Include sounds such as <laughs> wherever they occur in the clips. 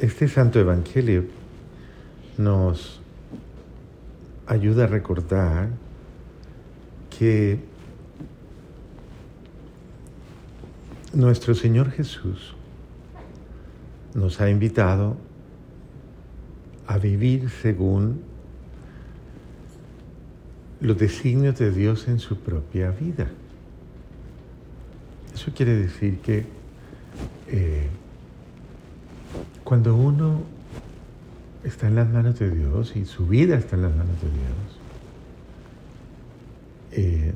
este Santo Evangelio nos ayuda a recordar que nuestro Señor Jesús nos ha invitado a vivir según los designios de Dios en su propia vida. Eso quiere decir que eh, cuando uno está en las manos de Dios y su vida está en las manos de Dios, eh,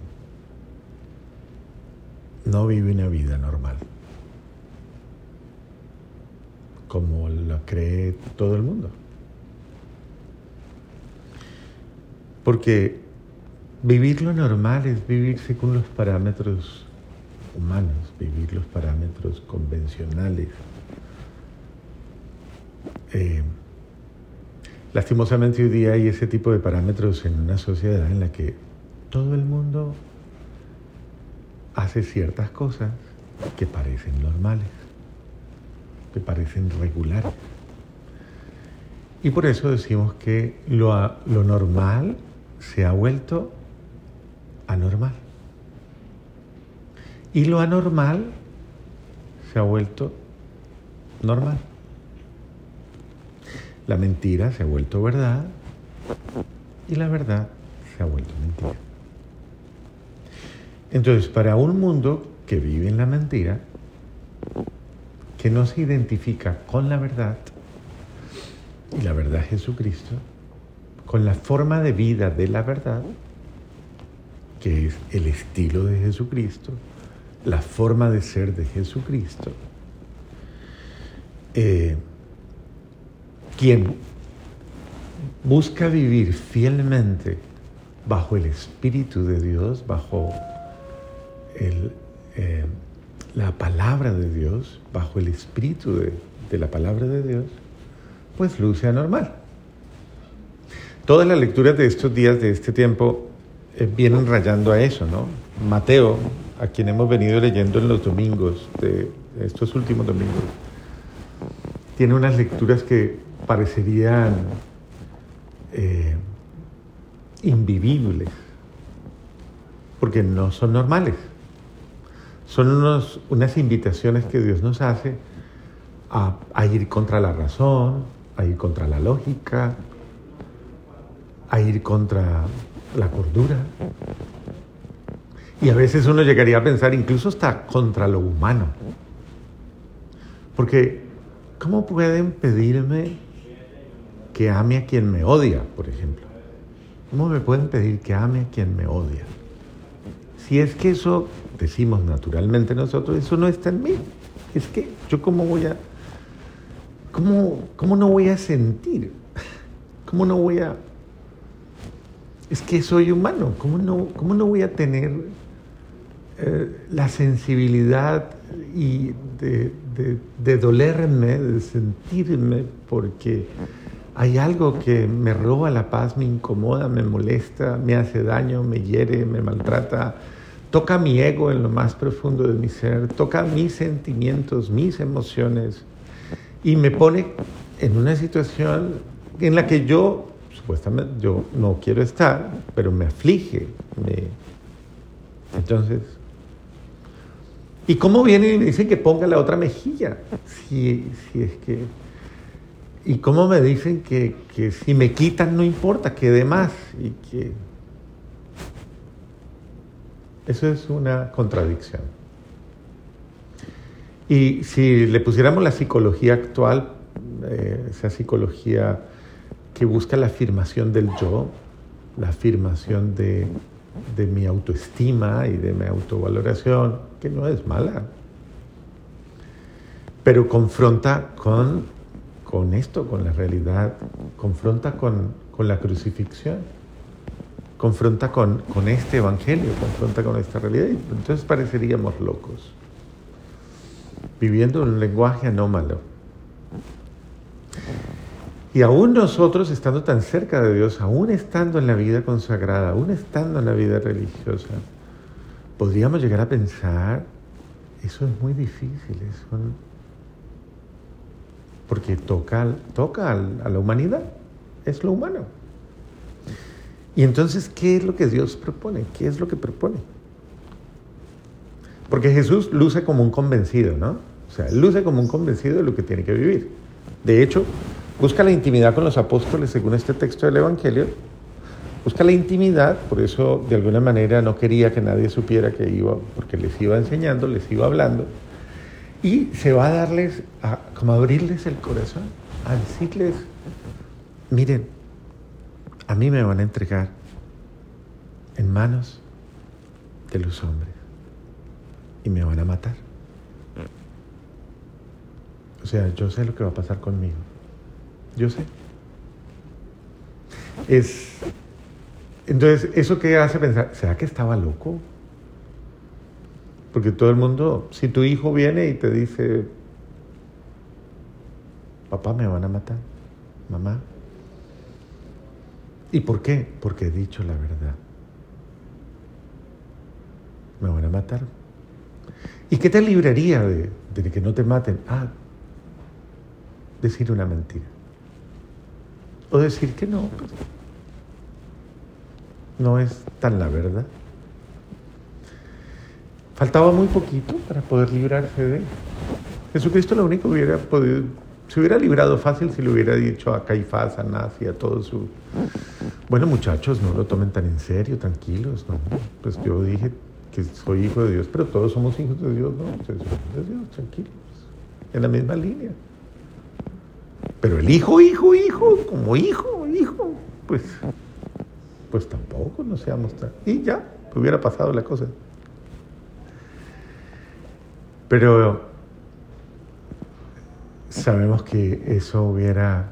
no vive una vida normal, como lo cree todo el mundo. Porque vivir lo normal es vivir según los parámetros humanos, vivir los parámetros convencionales. Eh, lastimosamente hoy día hay ese tipo de parámetros en una sociedad en la que todo el mundo hace ciertas cosas que parecen normales, que parecen regulares. Y por eso decimos que lo, lo normal se ha vuelto anormal. Y lo anormal se ha vuelto normal. La mentira se ha vuelto verdad y la verdad se ha vuelto mentira. Entonces, para un mundo que vive en la mentira, que no se identifica con la verdad, y la verdad es Jesucristo, con la forma de vida de la verdad, que es el estilo de Jesucristo, la forma de ser de Jesucristo, eh, quien busca vivir fielmente bajo el Espíritu de Dios, bajo eh, la palabra de Dios, bajo el Espíritu de, la palabra de Dios, pues luce anormal. Todas las lecturas de estos días, de este tiempo, eh, vienen rayando a eso, ¿no? Mateo, a quien hemos venido leyendo en los domingos, de estos últimos domingos, tiene unas lecturas que parecerían eh, invivibles, porque no son normales. Son unos, unas invitaciones que Dios nos hace a, a ir contra la razón, a ir contra la lógica, a ir contra la cordura. Y a veces uno llegaría a pensar incluso hasta contra lo humano. Porque, ¿cómo pueden pedirme que ame a quien me odia, por ejemplo? ¿Cómo me pueden pedir que ame a quien me odia? Si es que eso, decimos naturalmente nosotros, eso no está en mí. Es que yo cómo voy a... ¿Cómo, cómo no voy a sentir? ¿Cómo no voy a es que soy humano, ¿cómo no, cómo no voy a tener eh, la sensibilidad y de, dolerme, de sentirme, porque hay algo que me roba la paz, me incomoda, me molesta, me hace daño, me hiere, me maltrata, toca mi ego en lo más profundo de mi ser, toca mis sentimientos, mis emociones y me pone en una situación en la que yo supuestamente yo no quiero estar, pero me aflige. Entonces, ¿y cómo viene y me dicen que ponga la otra mejilla? Si, si es que... ¿Y cómo me dicen que, que si me quitan no importa, que dé más? Y que... Eso es una contradicción. Y si le pusiéramos la psicología actual, eh, esa psicología que busca la afirmación del yo, la afirmación de, mi autoestima y de mi autovaloración, que no es mala, pero confronta con, con esto, con la realidad, confronta con, la crucifixión, confronta con, con este evangelio, confronta con esta realidad, y entonces pareceríamos locos, viviendo un lenguaje anómalo. Y aún nosotros, estando tan cerca de Dios, aún estando en la vida consagrada, aún estando en la vida religiosa, podríamos llegar a pensar, eso es muy difícil, porque toca, toca a la humanidad, es lo humano. Y entonces, ¿qué es lo que Dios propone? ¿Qué es lo que propone? Porque Jesús luce como un convencido, ¿no? O sea, luce como un convencido de lo que tiene que vivir. De hecho, busca la intimidad con los apóstoles según este texto del Evangelio. Busca la intimidad, por eso de alguna manera no quería que nadie supiera que iba, porque les iba enseñando, les iba hablando. Y se va a darles, a, como abrirles el corazón, a decirles, miren, a mí me van a entregar en manos de los hombres y me van a matar. O sea, yo sé lo que va a pasar conmigo. Yo sé. Es. Entonces, ¿eso qué hace pensar? ¿Será que estaba loco? Porque todo el mundo, si tu hijo viene y te dice, papá, me van a matar, mamá. ¿Y por qué? Porque he dicho la verdad. Me van a matar. ¿Y qué te libraría de, que no te maten? Ah, decir una mentira. O decir que no, no es tan la verdad. Faltaba muy poquito para poder librarse de él. Jesucristo lo único hubiera podido, se hubiera librado fácil si le hubiera dicho a Caifás, a Naz y a todo su... Bueno muchachos, no lo tomen tan en serio, tranquilos, ¿no? Pues yo dije que soy hijo de Dios, pero todos somos hijos de Dios, ¿no? Pues, de Dios, tranquilos, en la misma línea. Pero el hijo, hijo, hijo, como hijo, hijo, pues, pues tampoco no seamos tan... Y ya, hubiera pasado la cosa. Pero sabemos que eso hubiera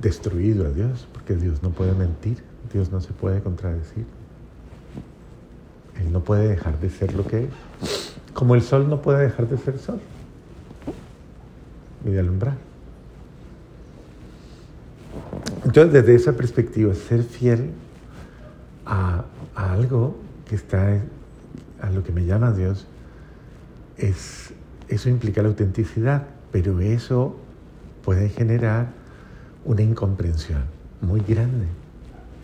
destruido a Dios, porque Dios no puede mentir, Dios no se puede contradecir. Él no puede dejar de ser lo que es, como el sol no puede dejar de ser sol y de alumbrar. Entonces, desde esa perspectiva, ser fiel a, algo que está, a lo que me llama Dios, es, eso implica la autenticidad, pero eso puede generar una incomprensión muy grande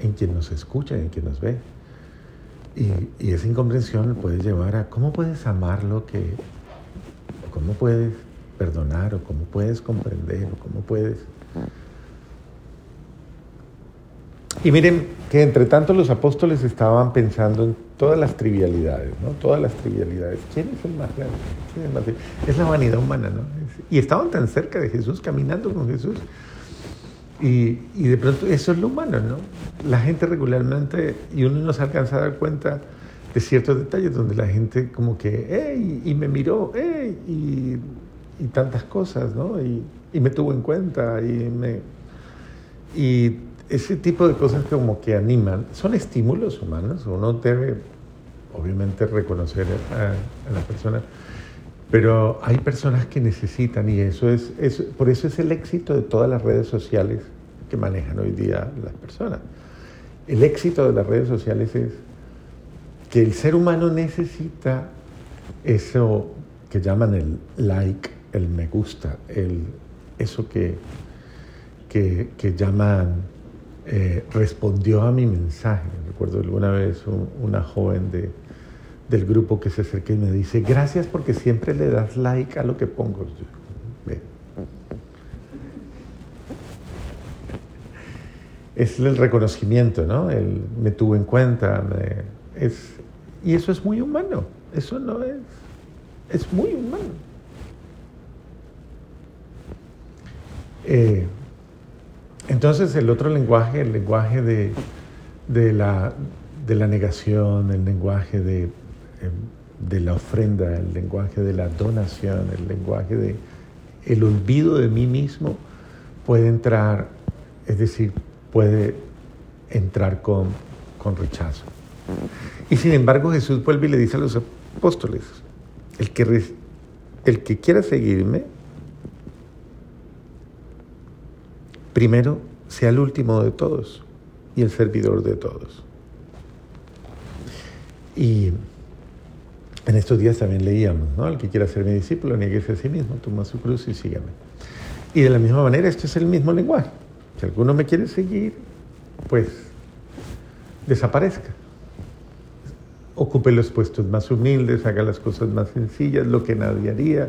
en quien nos escucha, en quien nos ve. Y, y, esa incomprensión puede llevar a cómo puedes amar lo que, cómo puedes perdonar, o cómo puedes comprender, o cómo puedes y miren que entre tanto los apóstoles estaban pensando en todas las trivialidades, ¿no? Todas las trivialidades. ¿Quién es el más grande? es, la vanidad humana, ¿no? Y estaban tan cerca de Jesús, caminando con Jesús. Y, y, de pronto eso es lo humano, ¿no? La gente regularmente, y uno no se alcanza a dar cuenta de ciertos detalles donde la gente como que, ¡hey! Y me miró, ¡hey! Y, y tantas cosas, ¿no? Y, y me tuvo en cuenta y me... Y ese tipo de cosas como que animan, son estímulos humanos, uno debe obviamente reconocer a, la persona, pero hay personas que necesitan y eso es, por eso es el éxito de todas las redes sociales que manejan hoy día las personas. El éxito de las redes sociales es que el ser humano necesita eso que llaman el like, el me gusta, el, eso que, que, que llaman eh, respondió a mi mensaje. Recuerdo alguna vez una joven de, del grupo que se acerca y me dice, gracias porque siempre le das like a lo que pongo. Es el reconocimiento, ¿no? El, me tuvo en cuenta. es, y eso es muy humano. Eso no es. Es muy humano. Eh, entonces el otro lenguaje, el lenguaje de, la, negación, el lenguaje em, de, la ofrenda, el lenguaje de la donación, el lenguaje de el olvido de mí mismo, puede entrar, es decir, puede entrar con, rechazo. Y sin embargo Jesús vuelve y le dice a los apóstoles, el que, el que quiera seguirme, primero sea el último de todos y el servidor de todos. Y en estos días también leíamos, ¿no? El que quiera ser mi discípulo, nieguese a sí mismo, toma su cruz y sígame. Y de la misma manera, esto es el mismo lenguaje. Si alguno me quiere seguir, pues desaparezca. Ocupe los puestos más humildes, haga las cosas más sencillas, lo que nadie haría.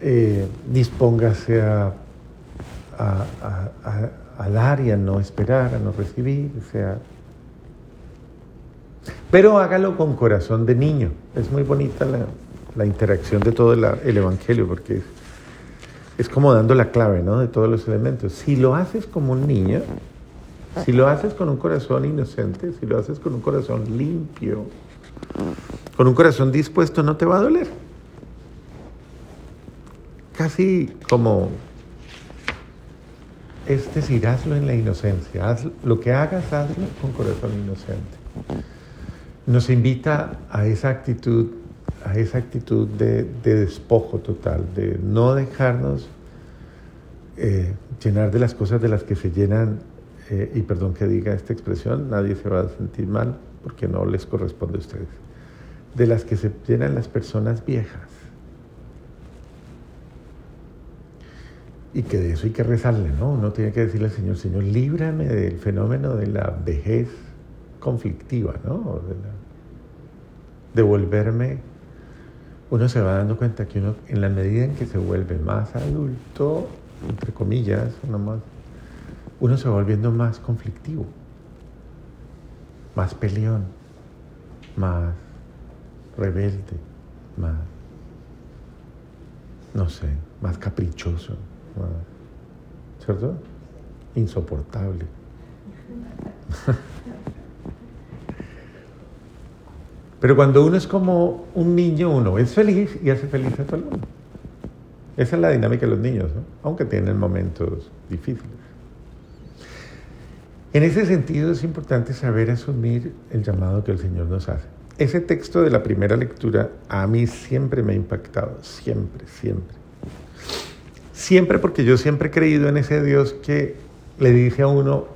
Eh, dispóngase a, a, dar y a no esperar, a no recibir. O sea, pero hágalo con corazón de niño. Es muy bonita la, interacción de todo el, Evangelio porque es, como dando la clave ¿no? de todos los elementos. Si lo haces como un niño, si lo haces con un corazón inocente, si lo haces con un corazón limpio, con un corazón dispuesto, no te va a doler. Casi como es decir, hazlo en la inocencia, haz, lo que hagas, hazlo con corazón inocente. Nos invita a esa actitud, a esa actitud de, despojo total, de no dejarnos eh, llenar de las cosas de las que se llenan, eh, y perdón que diga esta expresión, nadie se va a sentir mal porque no les corresponde a ustedes, de las que se llenan las personas viejas. Y que de eso hay que rezarle, ¿no? Uno tiene que decirle al Señor, Señor, líbrame del fenómeno de la vejez conflictiva, ¿no? De, volverme, uno se va dando cuenta que uno, en la medida en que se vuelve más adulto, entre comillas, uno, más, uno se va volviendo más conflictivo, más peleón, más rebelde, más, no sé, más caprichoso, ¿cierto? Insoportable. <laughs> Pero cuando uno es como un niño, uno es feliz y hace feliz a todo el mundo. Esa es la dinámica de los niños, aunque tienen momentos difíciles. En ese sentido es importante saber asumir el llamado que el Señor nos hace. Ese texto de la primera lectura a mí siempre me ha impactado, siempre, siempre. Siempre porque yo siempre he creído en ese Dios que le dice a uno,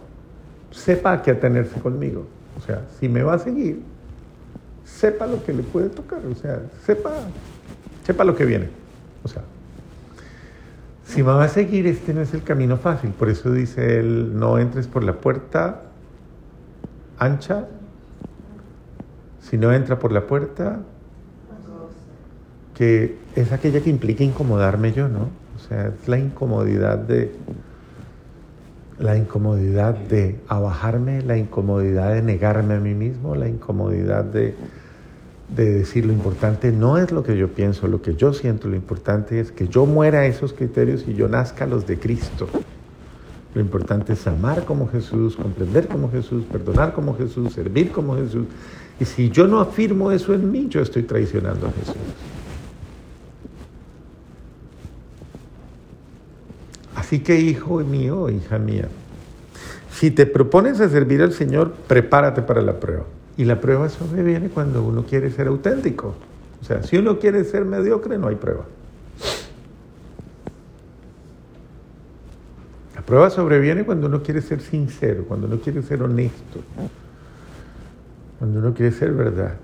sepa a qué atenerse conmigo. O sea, si me va a seguir, sepa lo que le puede tocar, o sea, sepa, sepa lo que viene. O sea, si me va a seguir, este no es el camino fácil. Por eso dice él, no entres por la puerta ancha, si no entra por la puerta, que es aquella que implica incomodarme yo, ¿no? O sea, es la incomodidad de la incomodidad de abajarme, la incomodidad de negarme a mí mismo, la incomodidad de de decir lo importante no es lo que yo pienso, lo que yo siento, lo importante es que yo muera a esos criterios y yo nazca los de Cristo. Lo importante es amar como Jesús, comprender como Jesús, perdonar como Jesús, servir como Jesús. Y si yo no afirmo eso en mí, yo estoy traicionando a Jesús. Así que hijo mío, hija mía, si te propones a servir al Señor, prepárate para la prueba. Y la prueba sobreviene cuando uno quiere ser auténtico. O sea, si uno quiere ser mediocre, no hay prueba. La prueba sobreviene cuando uno quiere ser sincero, cuando uno quiere ser honesto, cuando uno quiere ser verdad.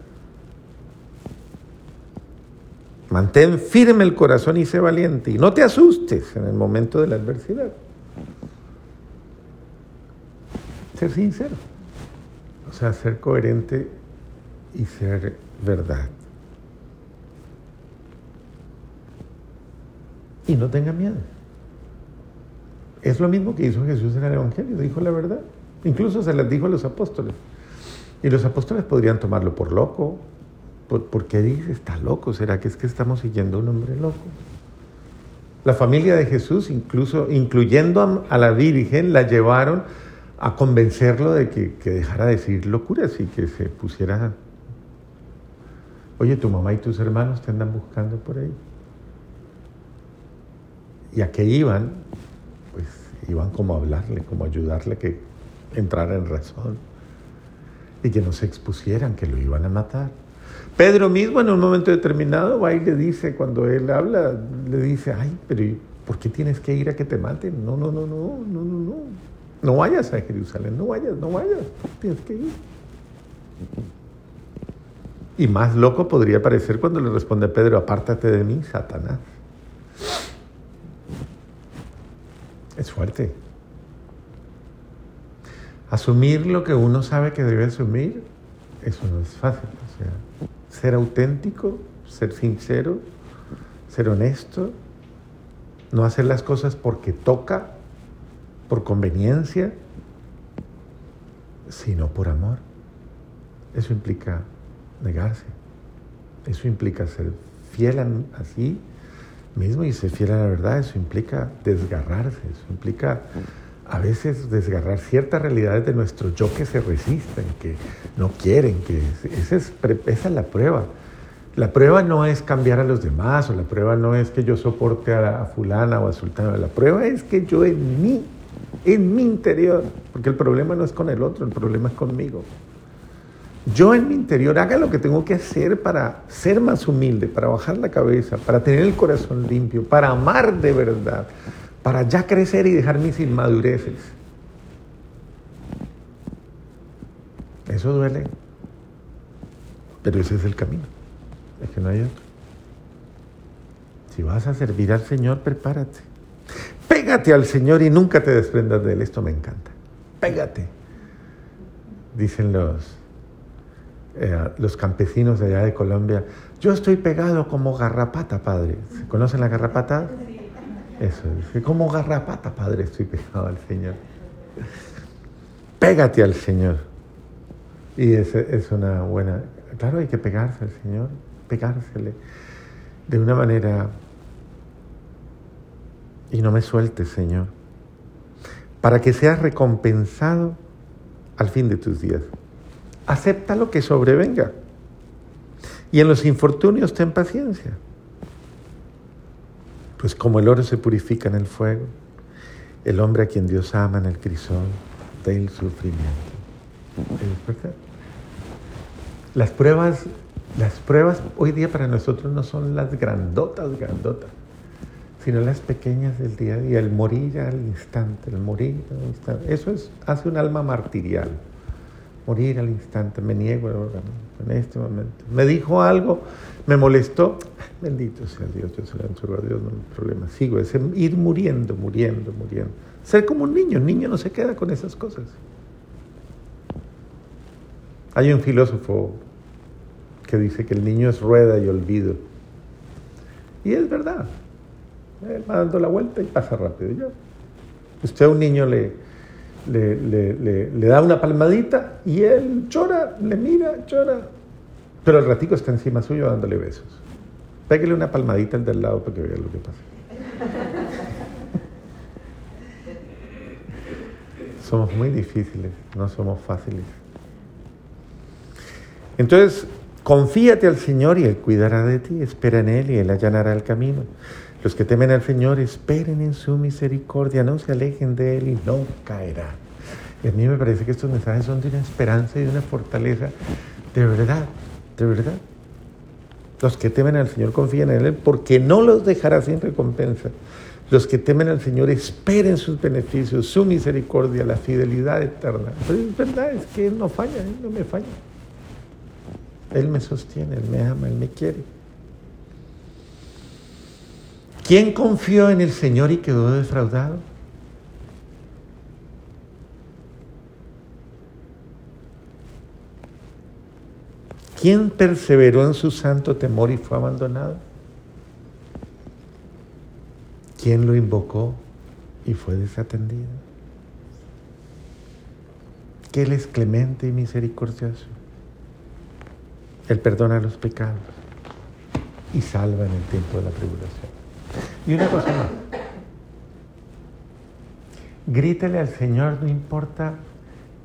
Mantén firme el corazón y sé valiente. Y no te asustes en el momento de la adversidad. Ser sincero. O sea, ser coherente y ser verdad. Y no tenga miedo. Es lo mismo que hizo Jesús en el Evangelio, dijo la verdad. Incluso se las dijo a los apóstoles. Y los apóstoles podrían tomarlo por loco. ¿Por, qué dice está loco? ¿Será que es que estamos siguiendo a un hombre loco? La familia de Jesús, incluso incluyendo a la Virgen, la llevaron a convencerlo de que, dejara de decir locuras y que se pusiera, oye, tu mamá y tus hermanos te andan buscando por ahí. Y a qué iban, pues iban como a hablarle, como a ayudarle a que entrara en razón y que no se expusieran, que lo iban a matar. Pedro mismo en un momento determinado va y le dice, cuando él habla, le dice, ay, pero ¿por qué tienes que ir a que te maten? No, no, no, no, no, no, no. No vayas a Jerusalén, no vayas, no vayas, tienes que ir. Y más loco podría parecer cuando le responde a Pedro, apártate de mí, Satanás. Es fuerte. Asumir lo que uno sabe que debe asumir, eso no es fácil. O sea, ser auténtico, ser sincero, ser honesto, no hacer las cosas porque toca, por conveniencia, sino por amor. Eso implica negarse. Eso implica ser fiel a, sí mismo y ser fiel a la verdad. Eso implica desgarrarse. Eso implica a veces desgarrar ciertas realidades de nuestro yo que se resisten, que no quieren, que esa es, esa es la prueba. La prueba no es cambiar a los demás, o la prueba no es que yo soporte a, fulana o a sultana, la prueba es que yo en mí, en mi interior, porque el problema no es con el otro, el problema es conmigo. Yo en mi interior haga lo que tengo que hacer para ser más humilde, para bajar la cabeza, para tener el corazón limpio, para amar de verdad, para ya crecer y dejar mis inmadureces. Eso duele, pero ese es el camino, es que no hay otro. Si vas a servir al Señor, prepárate. Pégate al Señor y nunca te desprendas de Él. Esto me encanta. Pégate. Dicen los, eh, los campesinos de allá de Colombia. Yo estoy pegado como garrapata, padre. ¿Se conocen la garrapata? Eso, dice, como garrapata, Padre, estoy pegado al Señor. Pégate al Señor. Y es, es una buena... Claro, hay que pegarse al Señor, pegársele de una manera... Y no me sueltes, Señor, para que seas recompensado al fin de tus días. Acepta lo que sobrevenga. Y en los infortunios ten paciencia. Pues como el oro se purifica en el fuego, el hombre a quien Dios ama en el crisol del sufrimiento. Las pruebas, las pruebas hoy día para nosotros no son las grandotas, grandotas, sino las pequeñas del día a día, el morir al instante, el morir al instante. Eso es, hace un alma martirial. Morir al instante, me niego en este momento. Me dijo algo, me molestó, bendito sea Dios, yo se lo entrego a Dios, no hay problema. Sigo, es ir muriendo, muriendo, muriendo. Ser como un niño, un niño no se queda con esas cosas. Hay un filósofo que dice que el niño es rueda y olvido. Y es verdad. Él va dando la vuelta y pasa rápido. Ya. Usted a un niño le, le, le, le, da una palmadita y él llora, le mira, llora. Pero el ratico está encima suyo dándole besos. Pégale una palmadita al del lado para que vea lo que pasa. <laughs> somos muy difíciles, no somos fáciles. Entonces, confíate al Señor y Él cuidará de ti, espera en Él y Él allanará el camino. Los que temen al Señor esperen en su misericordia, no se alejen de Él y no caerán. A mí me parece que estos mensajes son de una esperanza y de una fortaleza de verdad, de verdad. Los que temen al Señor confían en Él porque no los dejará sin recompensa. Los que temen al Señor esperen sus beneficios, su misericordia, la fidelidad eterna. Pero es verdad, es que Él no falla, Él no me falla. Él me sostiene, Él me ama, Él me quiere. ¿Quién confió en el Señor y quedó defraudado? ¿Quién perseveró en su santo temor y fue abandonado? ¿Quién lo invocó y fue desatendido? Que Él es clemente y misericordioso. Él perdona los pecados y salva en el tiempo de la tribulación. Y una cosa más. Grítele al Señor, no importa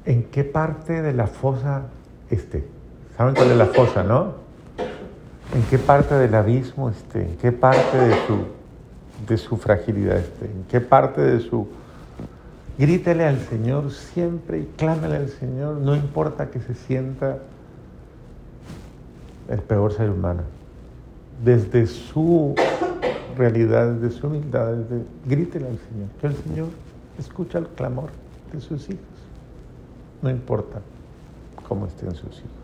en qué parte de la fosa esté. ¿Saben cuál es la fosa, no? ¿En qué parte del abismo esté? ¿En qué parte de su, de su fragilidad esté? ¿En qué parte de su... Grítele al Señor siempre y clámele al Señor, no importa que se sienta el peor ser humano. Desde su realidad, desde su humildad, desde... grítele al Señor, que el Señor escucha el clamor de sus hijos. No importa cómo estén sus hijos.